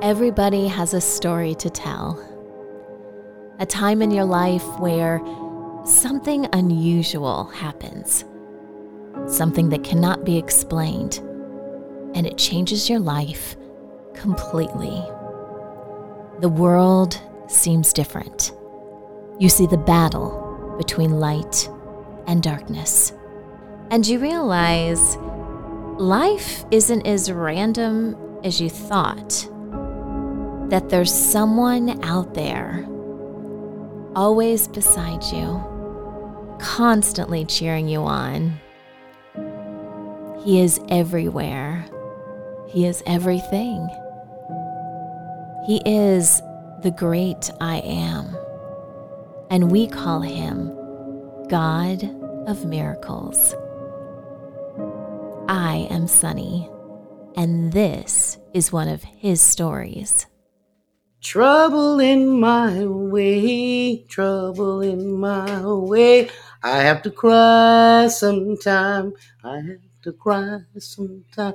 Everybody has a story to tell. A time in your life where something unusual happens, something that cannot be explained, and it changes your life completely. The world seems different. You see the battle between light and darkness. And you realize life isn't as random as you thought. That there's someone out there, always beside you, constantly cheering you on. He is everywhere, He is everything. He is the great I am, and we call Him God of Miracles. I am Sunny, and this is one of his stories. Trouble in my way, trouble in my way. I have to cry sometime. I have to cry sometime.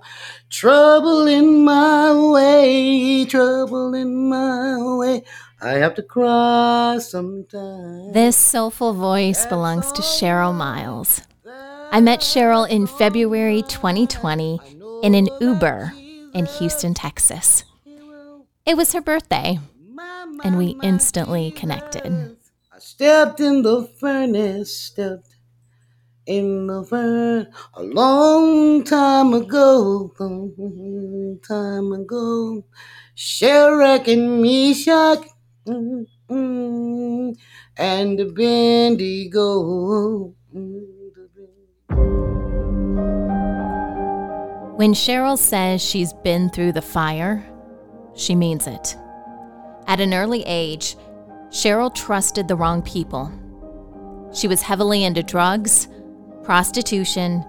Trouble in my way, trouble in my way. I have to cry sometime. This soulful voice belongs to Cheryl Miles. I met Cheryl in February 2020 in an Uber in Houston, Texas. It was her birthday, and we instantly connected. I stepped in the furnace, stepped in the furnace a long time ago, long time ago. Shadrach and Meshach and Abednego. Mm. When Cheryl says she's been through the fire, she means it. At an early age, Cheryl trusted the wrong people. She was heavily into drugs, prostitution,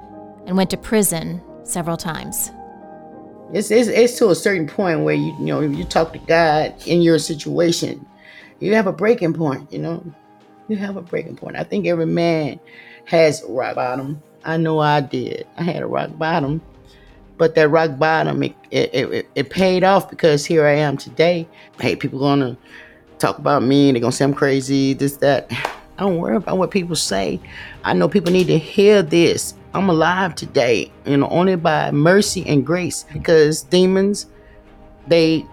and went to prison several times. It's, it's, it's to a certain point where you you know you talk to God in your situation, you have a breaking point. You know, you have a breaking point. I think every man has a rock bottom. I know I did. I had a rock bottom but that rock bottom, it, it, it, it, paid off because here I am today. Hey, people gonna talk about me. They're gonna say I'm crazy, this, that. I don't worry about what people say. I know people need to hear this. I'm alive today, you know, only by mercy and grace because demons, they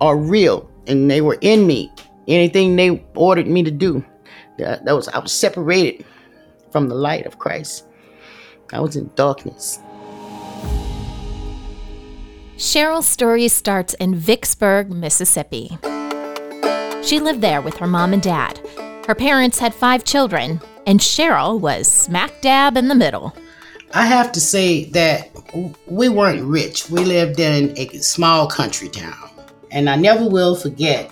are real and they were in me. Anything they ordered me to do, that, that was I was separated from the light of Christ. I was in darkness. Cheryl's story starts in Vicksburg, Mississippi. She lived there with her mom and dad. Her parents had five children, and Cheryl was smack dab in the middle. I have to say that we weren't rich. We lived in a small country town. And I never will forget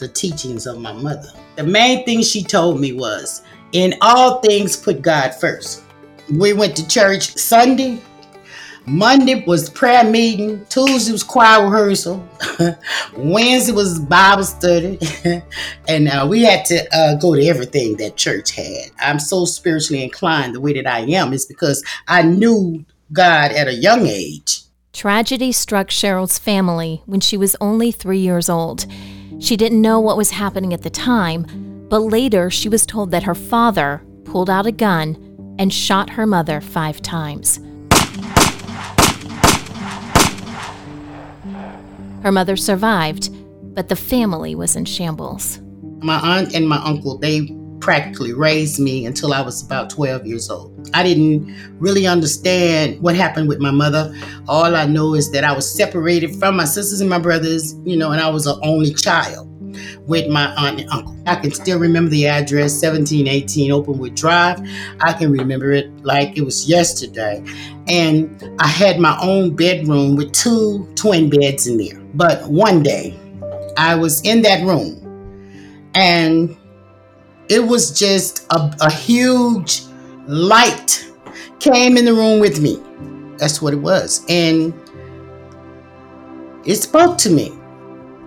the teachings of my mother. The main thing she told me was in all things, put God first. We went to church Sunday, Monday was prayer meeting. Tuesday was choir rehearsal. Wednesday was Bible study. and uh, we had to uh, go to everything that church had. I'm so spiritually inclined the way that I am is because I knew God at a young age. Tragedy struck Cheryl's family when she was only three years old. She didn't know what was happening at the time, but later she was told that her father pulled out a gun and shot her mother five times. Her mother survived, but the family was in shambles. My aunt and my uncle, they practically raised me until I was about 12 years old. I didn't really understand what happened with my mother. All I know is that I was separated from my sisters and my brothers, you know, and I was an only child with my aunt and uncle. I can still remember the address 1718 Openwood Drive. I can remember it like it was yesterday. And I had my own bedroom with two twin beds in there. But one day, I was in that room and it was just a, a huge light came in the room with me. That's what it was. And it spoke to me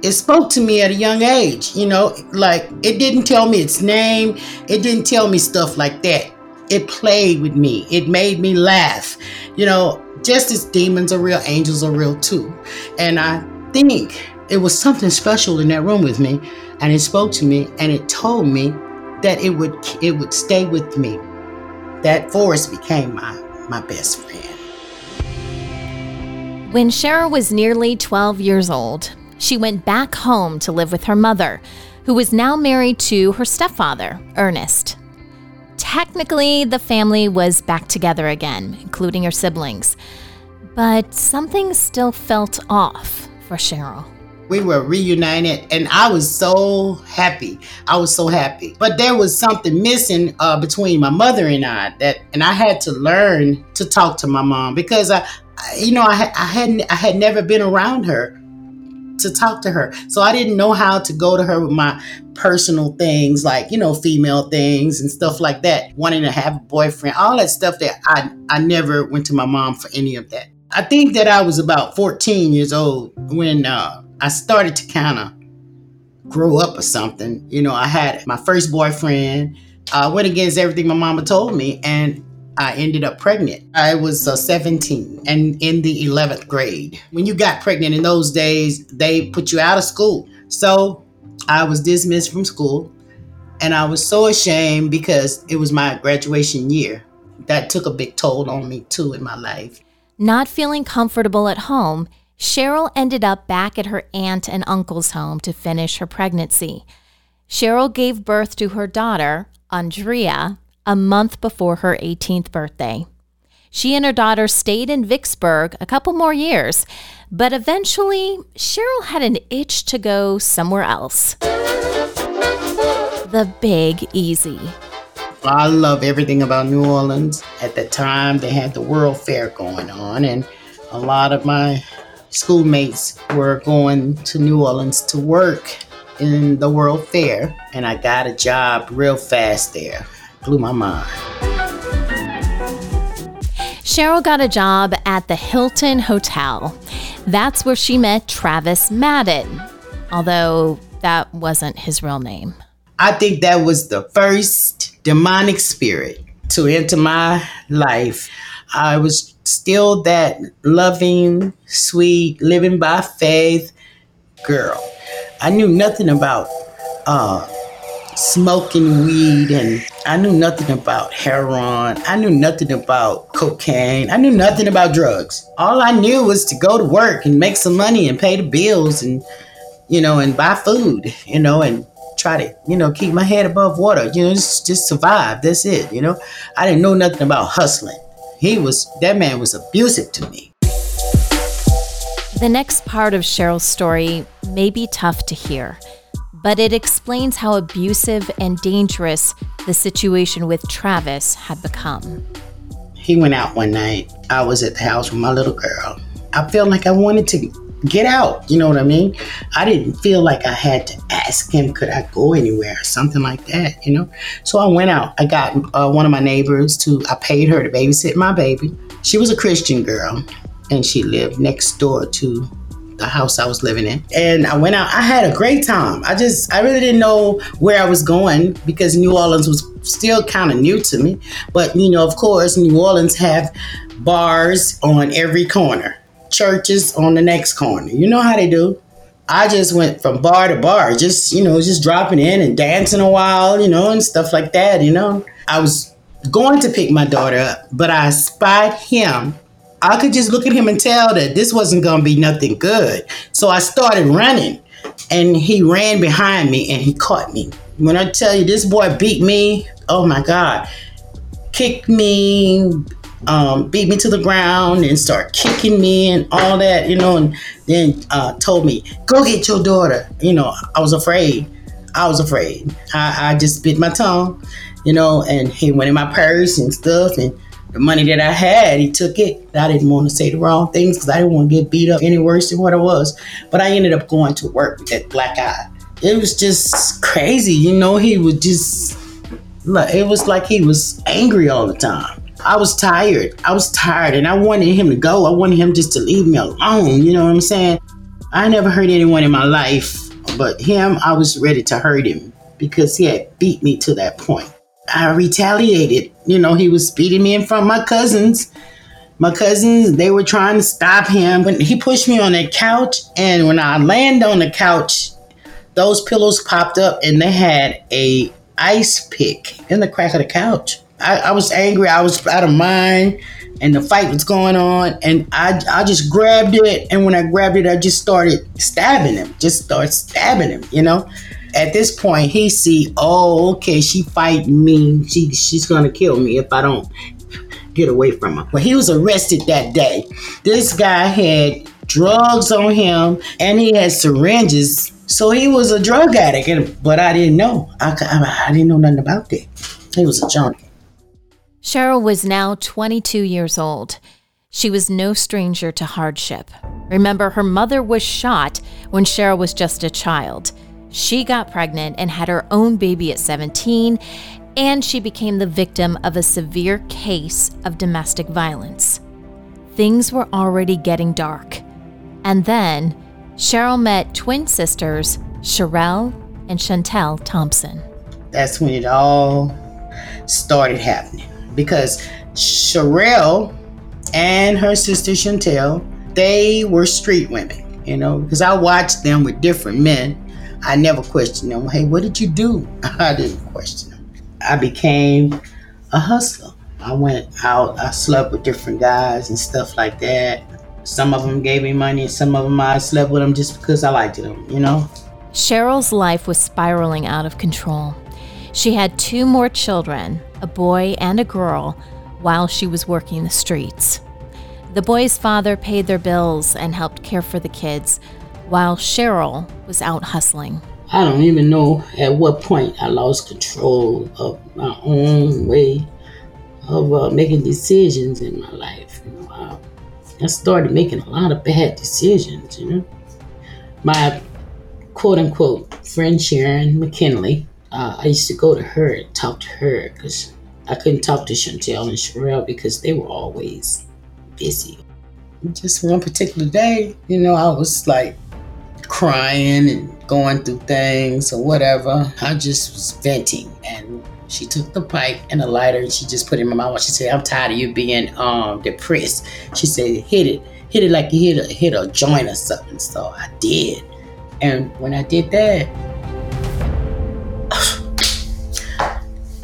it spoke to me at a young age, you know, like it didn't tell me its name, it didn't tell me stuff like that. It played with me, it made me laugh. You know, just as demons are real, angels are real too. And I think it was something special in that room with me, and it spoke to me, and it told me that it would it would stay with me. That forest became my my best friend. When Cheryl was nearly 12 years old, she went back home to live with her mother, who was now married to her stepfather, Ernest. Technically, the family was back together again, including her siblings. But something still felt off for Cheryl. We were reunited, and I was so happy. I was so happy. But there was something missing uh, between my mother and I that, and I had to learn to talk to my mom because I, you know, I, I hadn't, I had never been around her to talk to her. So I didn't know how to go to her with my personal things, like, you know, female things and stuff like that, wanting to have a boyfriend, all that stuff that I, I never went to my mom for any of that. I think that I was about 14 years old when uh, I started to kind of grow up or something. You know, I had my first boyfriend. I went against everything my mama told me, and I ended up pregnant. I was uh, 17 and in the 11th grade. When you got pregnant in those days, they put you out of school. So I was dismissed from school and I was so ashamed because it was my graduation year. That took a big toll on me too in my life. Not feeling comfortable at home, Cheryl ended up back at her aunt and uncle's home to finish her pregnancy. Cheryl gave birth to her daughter, Andrea, a month before her 18th birthday. She and her daughter stayed in Vicksburg a couple more years, but eventually Cheryl had an itch to go somewhere else. The Big Easy. I love everything about New Orleans. At the time, they had the World Fair going on, and a lot of my schoolmates were going to New Orleans to work in the World Fair, and I got a job real fast there blew my mind. Cheryl got a job at the Hilton Hotel. That's where she met Travis Madden, although that wasn't his real name. I think that was the first demonic spirit to enter my life. I was still that loving, sweet, living by faith girl. I knew nothing about uh, smoking weed and I knew nothing about heroin. I knew nothing about cocaine. I knew nothing about drugs. All I knew was to go to work and make some money and pay the bills and, you know, and buy food, you know, and try to, you know, keep my head above water, you know, just, just survive. That's it, you know. I didn't know nothing about hustling. He was, that man was abusive to me. The next part of Cheryl's story may be tough to hear but it explains how abusive and dangerous the situation with Travis had become. He went out one night. I was at the house with my little girl. I felt like I wanted to get out. You know what I mean? I didn't feel like I had to ask him, could I go anywhere or something like that, you know? So I went out. I got uh, one of my neighbors to, I paid her to babysit my baby. She was a Christian girl and she lived next door to the house I was living in. And I went out. I had a great time. I just, I really didn't know where I was going because New Orleans was still kind of new to me. But, you know, of course, New Orleans have bars on every corner, churches on the next corner. You know how they do. I just went from bar to bar, just, you know, just dropping in and dancing a while, you know, and stuff like that, you know. I was going to pick my daughter up, but I spied him I could just look at him and tell that this wasn't going to be nothing good. So I started running and he ran behind me and he caught me. When I tell you this boy beat me, oh my God, kicked me, um, beat me to the ground and start kicking me and all that, you know, and then uh, told me, go get your daughter. You know, I was afraid. I was afraid. I, I just bit my tongue, you know, and he went in my purse and stuff and the money that I had, he took it. I didn't want to say the wrong things because I didn't want to get beat up any worse than what I was. But I ended up going to work with that black eye. It was just crazy, you know. He was just, like, it was like he was angry all the time. I was tired. I was tired, and I wanted him to go. I wanted him just to leave me alone. You know what I'm saying? I never hurt anyone in my life, but him, I was ready to hurt him because he had beat me to that point. I retaliated. You know, he was beating me in front of my cousins, My cousins, they were trying to stop him. When he pushed me on that couch, and when I landed on the couch, those pillows popped up and they had a ice pick in the crack of the couch. I, I was angry. I was out of mind and the fight was going on and I, I just grabbed it and when I grabbed it I just started stabbing him just started stabbing him you know at this point he see oh okay she fight me. She she's gonna kill me if I don't get away from her. Well he was arrested that day. This guy had drugs on him and he had syringes. So he was a drug addict and, but I didn't know. I, I, I didn't know nothing about that. He was a junkie. Cheryl was now 22 years old. She was no stranger to hardship. Remember, her mother was shot when Cheryl was just a child. She got pregnant and had her own baby at 17, and she became the victim of a severe case of domestic violence. Things were already getting dark. And then Cheryl met twin sisters, Sherelle and Chantel Thompson. That's when it all started happening because Sherelle and her sister Chantel, they were street women, you know, because I watched them with different men. I never questioned them. Hey, what did you do? I didn't question them. I became a hustler. I went out, I slept with different guys and stuff like that. Some of them gave me money, and some of them I slept with them just because I liked them, you know? Cheryl's life was spiraling out of control. She had two more children, a boy and a girl, while she was working the streets. The boy's father paid their bills and helped care for the kids, while Cheryl was out hustling. I don't even know at what point I lost control of my own way of uh, making decisions in my life. You know, I, I started making a lot of bad decisions. You know, my quote unquote friend Sharon McKinley uh, I used to go to her and talk to her because I couldn't talk to Chantel and Sherelle because they were always busy. Just one particular day, you know, I was like crying and going through things or whatever. I just was venting and she took the pipe and a lighter and she just put it in my mouth. She said, I'm tired of you being um, depressed. She said, hit it. Hit it like you hit a, hit a joint or something. So I did. And when I did that,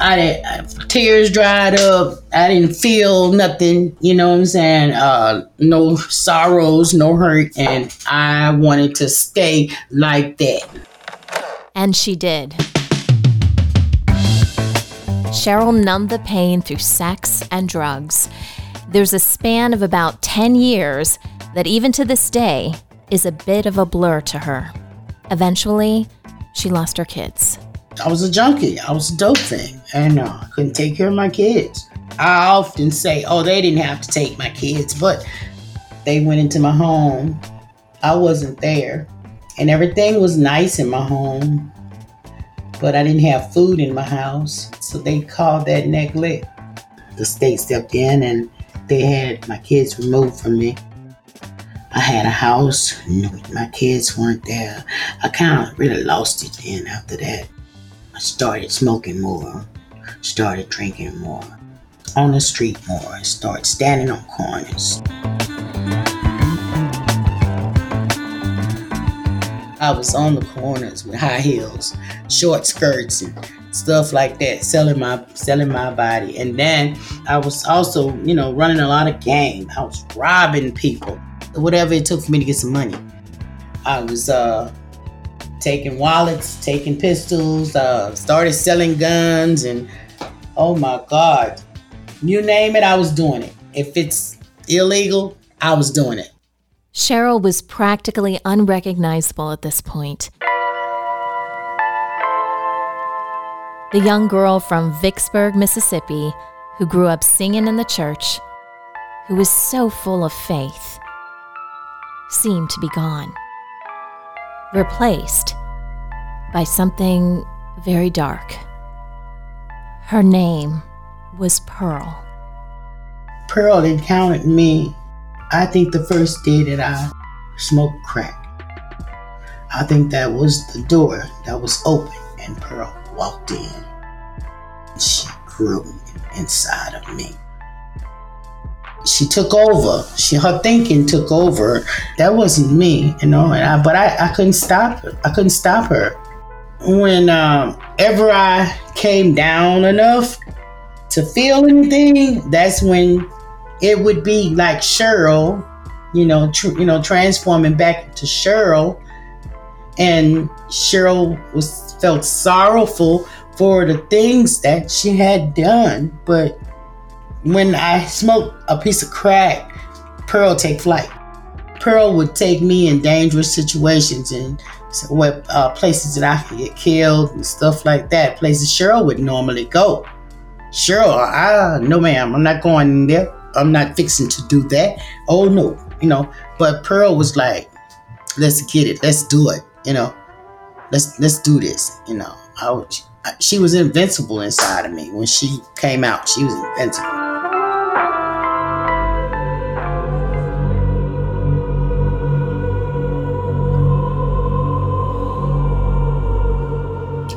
I didn't, tears dried up. I didn't feel nothing, you know what I'm saying? Uh, no sorrows, no hurt. And I wanted to stay like that. And she did. Cheryl numbed the pain through sex and drugs. There's a span of about 10 years that, even to this day, is a bit of a blur to her. Eventually, she lost her kids. I was a junkie. I was a dope thing. And uh, I couldn't take care of my kids. I often say, oh, they didn't have to take my kids, but they went into my home. I wasn't there. And everything was nice in my home, but I didn't have food in my house. So they called that neglect. The state stepped in and they had my kids removed from me. I had a house, my kids weren't there. I kind of really lost it then after that started smoking more, started drinking more, on the street more, started standing on corners. I was on the corners with high heels, short skirts, and stuff like that, selling my selling my body. And then I was also, you know, running a lot of game. I was robbing people, whatever it took for me to get some money. I was uh, taking wallets, taking pistols, uh, started selling guns, and oh my God, you name it, I was doing it. If it's illegal, I was doing it. Cheryl was practically unrecognizable at this point. The young girl from Vicksburg, Mississippi, who grew up singing in the church, who was so full of faith, seemed to be gone replaced by something very dark. Her name was Pearl. Pearl encountered me, I think, the first day that I smoked crack. I think that was the door that was open, and Pearl walked in. She grew inside of me. She took over. She her thinking took over. That wasn't me, you know. And I, but I, I couldn't stop. I couldn't stop her. When um, ever I came down enough to feel anything, that's when it would be like Cheryl, you know, tr- you know, transforming back to Cheryl, and Cheryl was felt sorrowful for the things that she had done, but when I smoked a piece of crack, Pearl take flight. Pearl would take me in dangerous situations and what uh, places that I could get killed and stuff like that. Places Cheryl would normally go. Cheryl, ah, no, ma'am, I'm not going there. I'm not fixing to do that. Oh no, you know. But Pearl was like, let's get it, let's do it, you know. Let's let's do this, you know. I, she was invincible inside of me when she came out. She was invincible.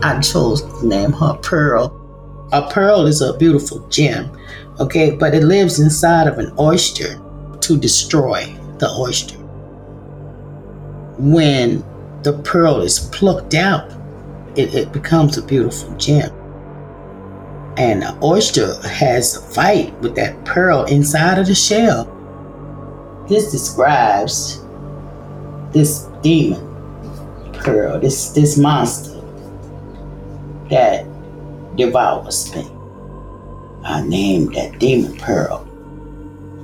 I chose to name her Pearl. A pearl is a beautiful gem, okay, but it lives inside of an oyster to destroy the oyster. When the pearl is plucked out, it, it becomes a beautiful gem. And the oyster has a fight with that pearl inside of the shell. This describes this demon pearl, this this monster that devours me. I named that demon Pearl.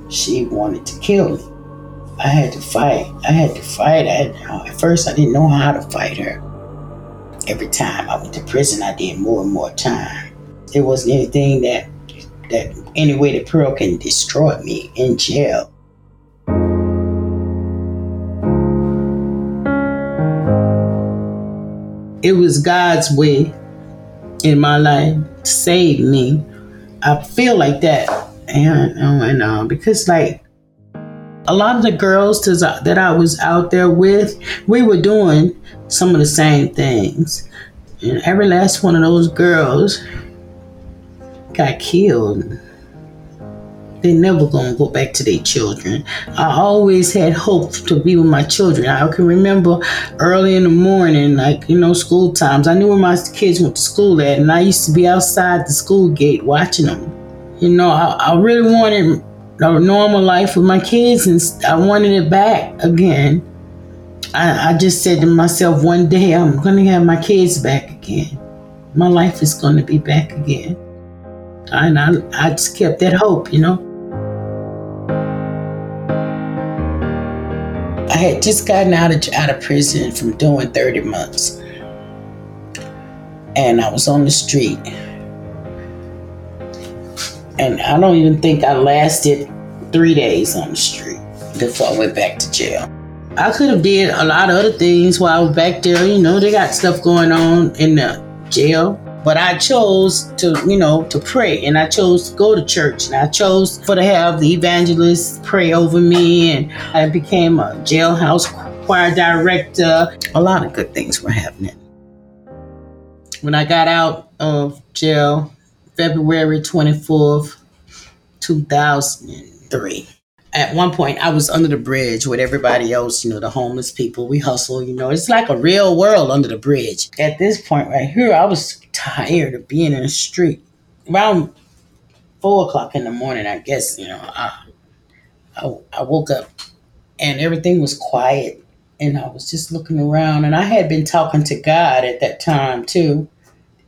She wanted to kill me. I had to fight. I had to fight. I had, at first, I didn't know how to fight her. Every time I went to prison, I did more and more time. There wasn't anything that that any way that Pearl can destroy me in jail. It was God's way in my life saved me. I feel like that, and and uh, because like a lot of the girls that I was out there with, we were doing some of the same things, and every last one of those girls got killed they never gonna go back to their children. I always had hope to be with my children. I can remember early in the morning, like you know, school times. I knew where my kids went to school at, and I used to be outside the school gate watching them. You know, I, I really wanted a normal life with my kids, and I wanted it back again. I, I just said to myself, one day I'm gonna have my kids back again. My life is gonna be back again. And I, I just kept that hope, you know. Had just gotten out of out of prison from doing 30 months. And I was on the street. And I don't even think I lasted three days on the street before I went back to jail. I could have did a lot of other things while I was back there. You know, they got stuff going on in the jail. But I chose to, you know, to pray and I chose to go to church and I chose for to have the evangelists pray over me and I became a jailhouse choir director. A lot of good things were happening. When I got out of jail, February 24th, 2003 at one point I was under the bridge with everybody else, you know, the homeless people. We hustle, you know, it's like a real world under the bridge. At this point right here, I was tired of being in the street. Around four o'clock in the morning, I guess, you know, I, I, I woke up and everything was quiet and I was just looking around and I had been talking to God at that time too.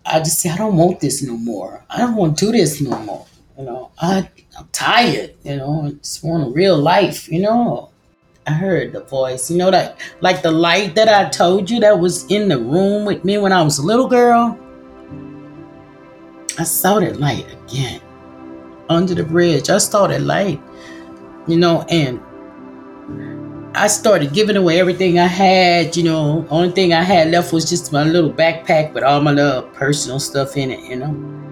I just said, I don't want this no more. I don't want to do this no more. You know, I I'm tired, you know, I just want a real life, you know. I heard the voice, you know, that like the light that I told you that was in the room with me when I was a little girl. I saw that light again under the bridge. I saw that light, you know, and I started giving away everything I had, you know. Only thing I had left was just my little backpack with all my little personal stuff in it, you know.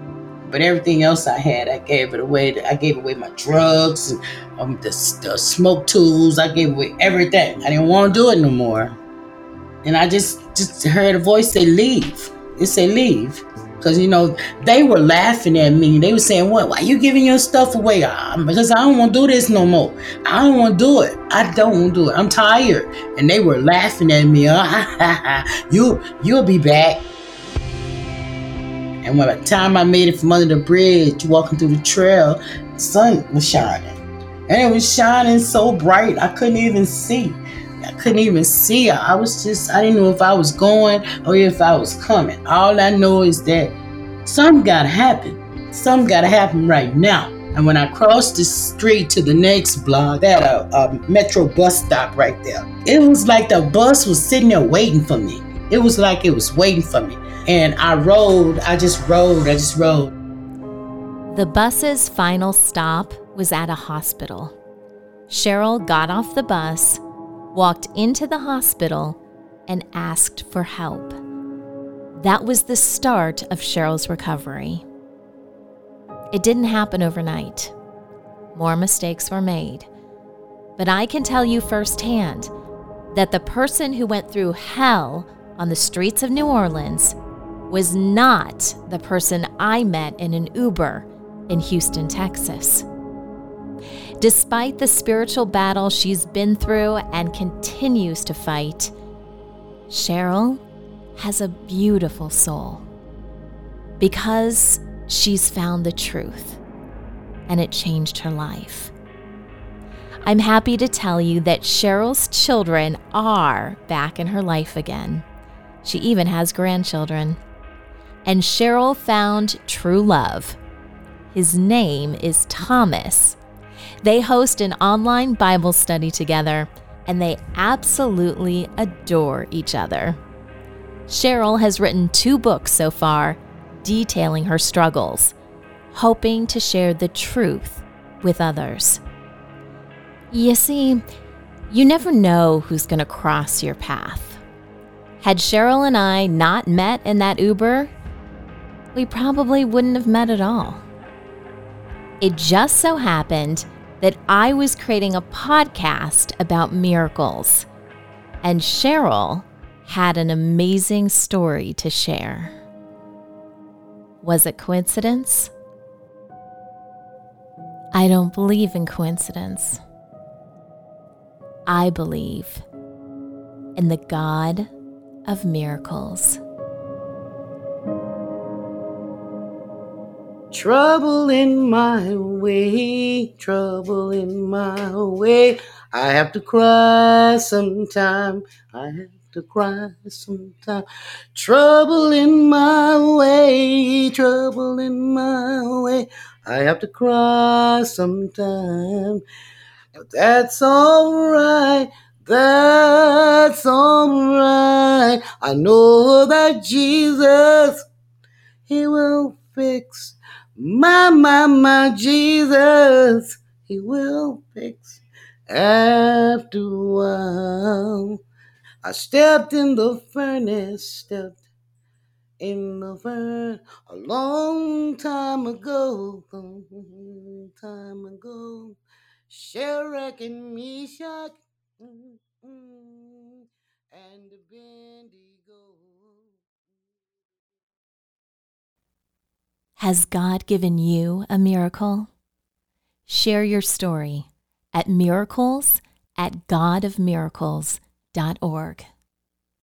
But everything else I had, I gave it away. I gave away my drugs and um, the, the smoke tools. I gave away everything. I didn't want to do it no more. And I just just heard a voice say, "Leave." It said leave. Because, you know, they were laughing at me. They were saying, What? Why you giving your stuff away? Because I don't want to do this no more. I don't want to do it. I don't want to do it. I'm tired. And they were laughing at me. you, you'll be back. And by the time I made it from under the bridge, walking through the trail, the sun was shining. And it was shining so bright, I couldn't even see. I couldn't even see. I was just, I didn't know if I was going or if I was coming. All I know is that something got to happen. Something got to happen right now. And when I crossed the street to the next block, that a, a metro bus stop right there. It was like the bus was sitting there waiting for me. It was like it was waiting for me. And I rode, I just rode, I just rode. The bus's final stop was at a hospital. Cheryl got off the bus walked into the hospital and asked for help. That was the start of Cheryl's recovery. It didn't happen overnight. More mistakes were made. But I can tell you firsthand that the person who went through hell on the streets of New Orleans was not the person I met in an Uber in Houston, Texas. Despite the spiritual battle she's been through and continues to fight, Cheryl has a beautiful soul because she's found the truth and it changed her life. I'm happy to tell you that Cheryl's children are back in her life again. She even has grandchildren. And Cheryl found true love. His name is Thomas they host an online Bible study together, and they absolutely adore each other. Cheryl has written two books so far detailing her struggles, hoping to share the truth with others. You see, you never know who's going to cross your path. Had Cheryl and I not met in that Uber, we probably wouldn't have met at all. It just so happened that I was creating a podcast about miracles, and Cheryl had an amazing story to share. Was it coincidence? I don't believe in coincidence. I believe in the God of miracles. Trouble in my way, trouble in my way. I have to cry sometime. I have to cry sometime. Trouble in my way, trouble in my way. I have to cry sometime. That's alright. That's alright. I know that Jesus, He will fix my, my, my Jesus, He will fix after a while. I stepped in the furnace, stepped in the furnace a long time ago, long time ago. Shadrach and Meshach mm-hmm, and Abednego. Has God given you a miracle? Share your story at miracles at godofmiracles.org.